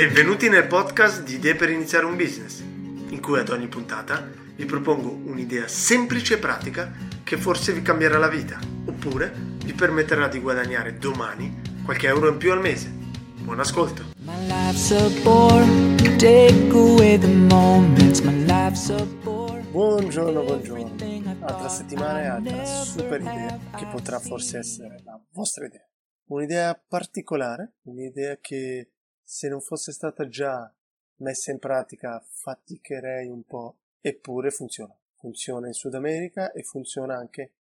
Benvenuti nel podcast di Idee per iniziare un business, in cui ad ogni puntata vi propongo un'idea semplice e pratica che forse vi cambierà la vita, oppure vi permetterà di guadagnare domani qualche euro in più al mese. Buon ascolto! Buongiorno, buongiorno. Altra settimana e altra super idea che potrà forse essere la vostra idea. Un'idea particolare, un'idea che se non fosse stata già messa in pratica faticherei un po', eppure funziona. Funziona in Sud America e funziona anche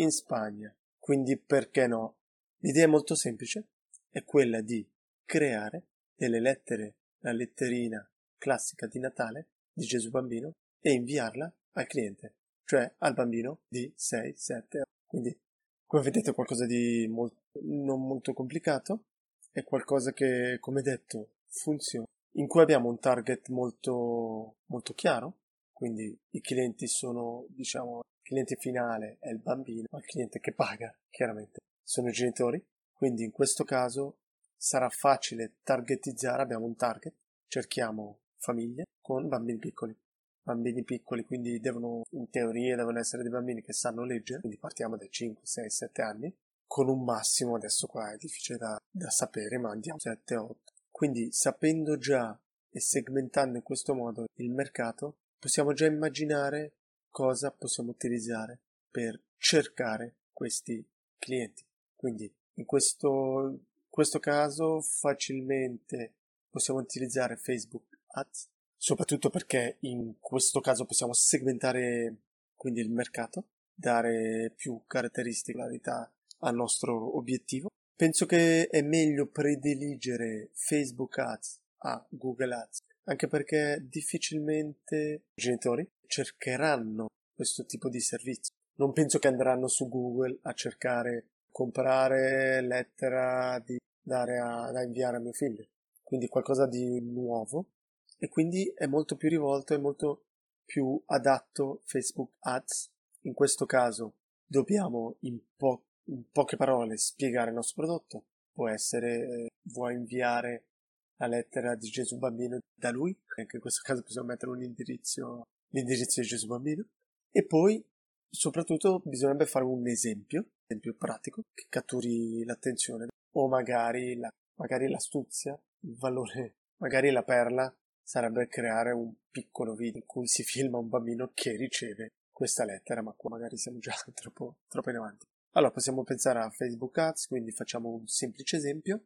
in Spagna. Quindi perché no? L'idea è molto semplice, è quella di creare delle lettere, la letterina classica di Natale di Gesù Bambino e inviarla al cliente, cioè al bambino di 6, 7 Quindi, come vedete, è qualcosa di molto, non molto complicato, è qualcosa che, come detto, funziona, in cui abbiamo un target molto, molto chiaro, quindi i clienti sono, diciamo, il cliente finale è il bambino, ma il cliente che paga, chiaramente, sono i genitori, quindi in questo caso sarà facile targetizzare, abbiamo un target, cerchiamo famiglie con bambini piccoli. Bambini piccoli, quindi devono, in teoria, devono essere dei bambini che sanno leggere, quindi partiamo dai 5, 6, 7 anni, con un massimo, adesso qua è difficile da, da sapere, ma andiamo 7, 8. Quindi sapendo già e segmentando in questo modo il mercato, possiamo già immaginare cosa possiamo utilizzare per cercare questi clienti. Quindi in questo, questo caso facilmente possiamo utilizzare Facebook Ads, soprattutto perché in questo caso possiamo segmentare quindi il mercato, dare più caratteristiche al nostro obiettivo. Penso che è meglio prediligere Facebook Ads a Google Ads, anche perché difficilmente i genitori cercheranno questo tipo di servizio. Non penso che andranno su Google a cercare comprare lettera di dare a, da inviare a mio figlio. Quindi qualcosa di nuovo e quindi è molto più rivolto, è molto più adatto Facebook Ads. In questo caso dobbiamo in, po- in poche parole spiegare il nostro prodotto. Può essere, eh, vuoi inviare la lettera di Gesù Bambino da lui, anche in questo caso possiamo mettere un indirizzo, l'indirizzo di Gesù Bambino. E poi, soprattutto, bisognerebbe fare un esempio esempio pratico che catturi l'attenzione o magari, la, magari l'astuzia, il valore, magari la perla sarebbe creare un piccolo video in cui si filma un bambino che riceve questa lettera, ma qua magari siamo già troppo, troppo in avanti. Allora possiamo pensare a Facebook Ads, quindi facciamo un semplice esempio.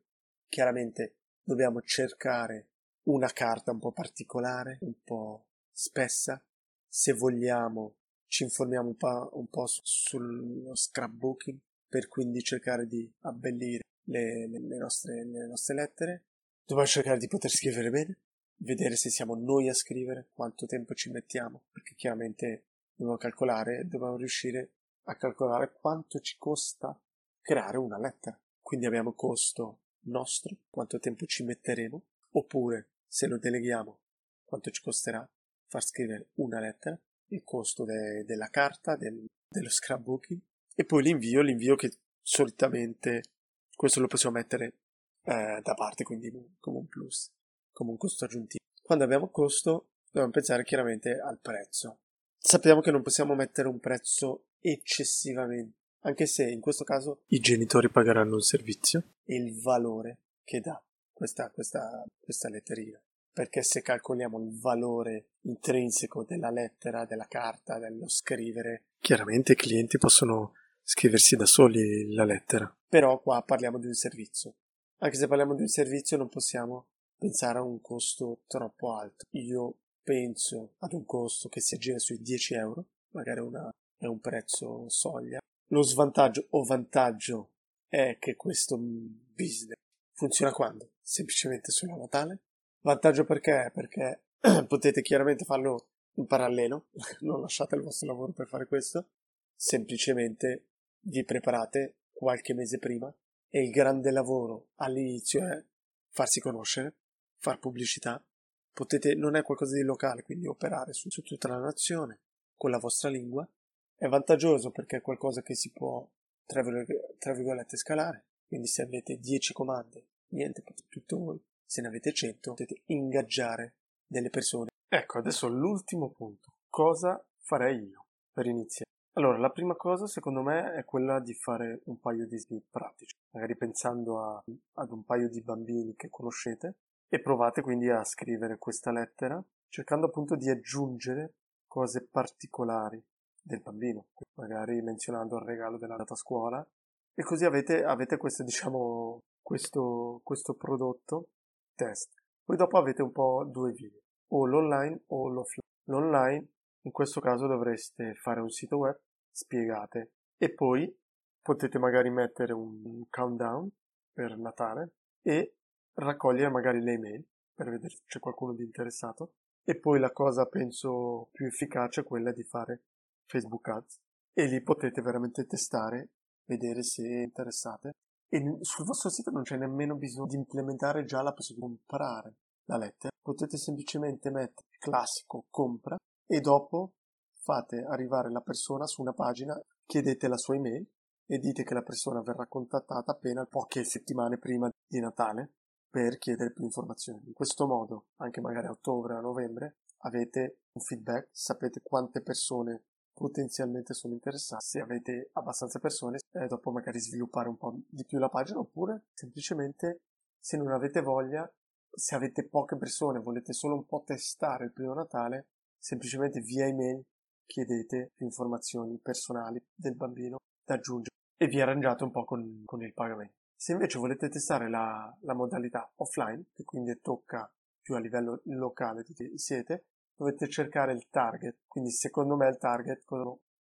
Chiaramente dobbiamo cercare una carta un po' particolare, un po' spessa. Se vogliamo ci informiamo un po', un po sullo scrapbooking per quindi cercare di abbellire le, le, le, nostre, le nostre lettere. Dobbiamo cercare di poter scrivere bene, vedere se siamo noi a scrivere, quanto tempo ci mettiamo, perché chiaramente dobbiamo calcolare, dobbiamo riuscire a calcolare quanto ci costa creare una lettera. Quindi abbiamo costo nostro, quanto tempo ci metteremo, oppure se lo deleghiamo, quanto ci costerà far scrivere una lettera il costo de- della carta, del- dello scrapbooking e poi l'invio, l'invio che solitamente questo lo possiamo mettere eh, da parte, quindi come un plus, come un costo aggiuntivo. Quando abbiamo costo dobbiamo pensare chiaramente al prezzo. Sappiamo che non possiamo mettere un prezzo eccessivamente, anche se in questo caso i genitori pagheranno un servizio e il valore che dà questa, questa, questa letterina perché se calcoliamo il valore intrinseco della lettera, della carta, dello scrivere, chiaramente i clienti possono scriversi da soli la lettera. Però qua parliamo di un servizio. Anche se parliamo di un servizio non possiamo pensare a un costo troppo alto. Io penso ad un costo che si aggira sui 10 euro, magari una, è un prezzo soglia. Lo svantaggio o vantaggio è che questo business funziona quando? Semplicemente solo a Natale, Vantaggio perché? Perché potete chiaramente farlo in parallelo, non lasciate il vostro lavoro per fare questo, semplicemente vi preparate qualche mese prima e il grande lavoro all'inizio è farsi conoscere, far pubblicità. Potete, non è qualcosa di locale, quindi operare su, su tutta la nazione con la vostra lingua. È vantaggioso perché è qualcosa che si può, tra virgolette, scalare. Quindi se avete 10 comande, niente, potete tutto voi se ne avete 100 potete ingaggiare delle persone. Ecco, adesso l'ultimo punto. Cosa farei io per iniziare? Allora, la prima cosa secondo me è quella di fare un paio di slip pratici, magari pensando a, ad un paio di bambini che conoscete e provate quindi a scrivere questa lettera cercando appunto di aggiungere cose particolari del bambino, magari menzionando il regalo della data scuola e così avete, avete questo, diciamo, questo, questo prodotto test. Poi dopo avete un po' due vie, o l'online o l'offline. L'online in questo caso dovreste fare un sito web, spiegate e poi potete magari mettere un countdown per Natale e raccogliere magari le email per vedere se c'è qualcuno di interessato. E poi la cosa penso più efficace è quella di fare Facebook Ads. E lì potete veramente testare, vedere se interessate. E sul vostro sito non c'è nemmeno bisogno di implementare già la possibilità di comprare la lettera, potete semplicemente mettere classico compra e dopo fate arrivare la persona su una pagina, chiedete la sua email e dite che la persona verrà contattata appena poche settimane prima di Natale per chiedere più informazioni. In questo modo, anche magari a ottobre a novembre, avete un feedback, sapete quante persone potenzialmente sono interessate, se avete abbastanza persone, eh, dopo magari sviluppare un po' di più la pagina, oppure semplicemente se non avete voglia, se avete poche persone, volete solo un po' testare il primo Natale, semplicemente via email chiedete più informazioni personali del bambino da aggiungere e vi arrangiate un po' con, con il pagamento. Se invece volete testare la, la modalità offline, che quindi tocca più a livello locale di chi siete, dovete cercare il target. Quindi secondo me il target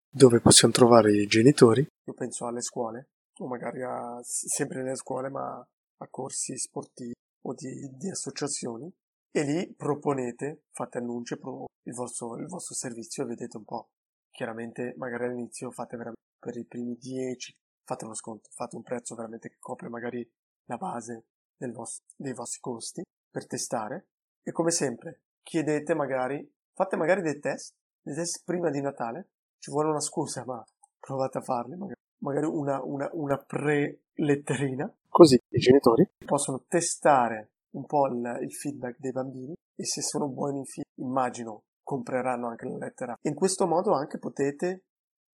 dove possiamo trovare i genitori. Io penso alle scuole, o magari a, sempre nelle scuole, ma a corsi sportivi o di, di associazioni. E lì proponete, fate annunci, il vostro, il vostro servizio e vedete un po'. Chiaramente magari all'inizio fate veramente per i primi 10, fate uno sconto, fate un prezzo veramente che copre magari la base vostro, dei vostri costi per testare. E come sempre chiedete magari, fate magari dei test, dei test prima di Natale, ci vuole una scusa ma provate a farli, magari, magari una, una, una pre-letterina, così i genitori? Possono testare un po' il, il feedback dei bambini e se sono buoni in feedback, immagino compreranno anche la lettera. In questo modo anche potete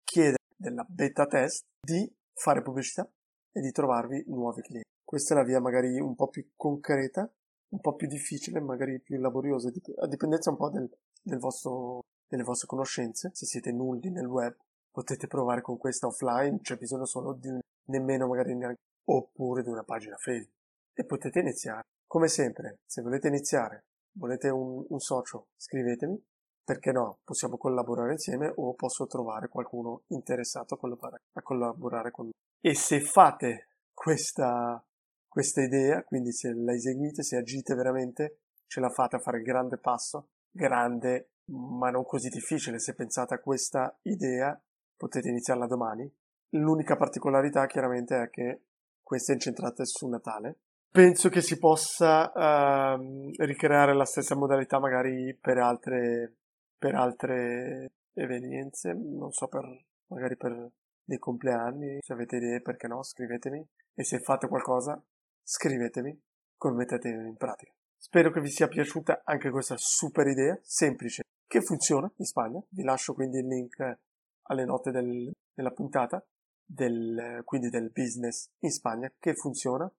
chiedere della beta test di fare pubblicità e di trovarvi nuovi clienti. Questa è la via magari un po' più concreta, un po' più difficile, magari più laboriosa, a dipendenza un po' del, del vostro, delle vostre conoscenze. Se siete nulli nel web, potete provare con questa offline, c'è bisogno solo di nemmeno magari neanche, oppure di una pagina Facebook. E potete iniziare. Come sempre, se volete iniziare, volete un, un socio, scrivetemi perché no, possiamo collaborare insieme o posso trovare qualcuno interessato a collaborare, a collaborare con me. E se fate questa, questa idea, quindi se la eseguite, se agite veramente, ce la fate a fare il grande passo, grande ma non così difficile, se pensate a questa idea potete iniziarla domani. L'unica particolarità chiaramente è che questa è incentrata su Natale. Penso che si possa uh, ricreare la stessa modalità magari per altre per altre evenienze, non so, per, magari per dei compleanni, se avete idee, perché no, scrivetemi e se fate qualcosa, scrivetemi come mettete in pratica. Spero che vi sia piaciuta anche questa super idea, semplice, che funziona in Spagna. Vi lascio quindi il link alle note del, della puntata, del, quindi del business in Spagna, che funziona.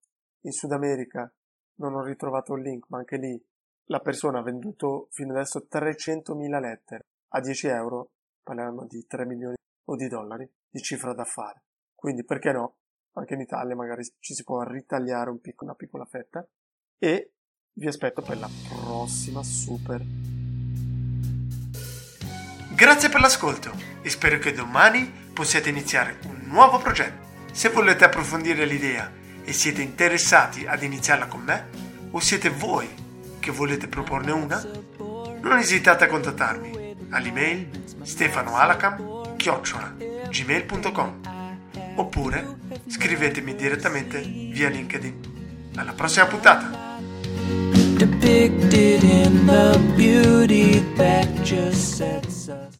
In Sud America non ho ritrovato il link, ma anche lì la persona ha venduto fino adesso 300.000 lettere a 10 euro, parliamo di 3 milioni o di dollari di cifra d'affare. Quindi perché no? Anche in Italia magari ci si può ritagliare un piccolo, una piccola fetta e vi aspetto per la prossima super. Grazie per l'ascolto e spero che domani possiate iniziare un nuovo progetto. Se volete approfondire l'idea e siete interessati ad iniziarla con me, o siete voi che volete proporne una? Non esitate a contattarmi all'email stefanoalacam-gmail.com oppure scrivetemi direttamente via LinkedIn. Alla prossima puntata!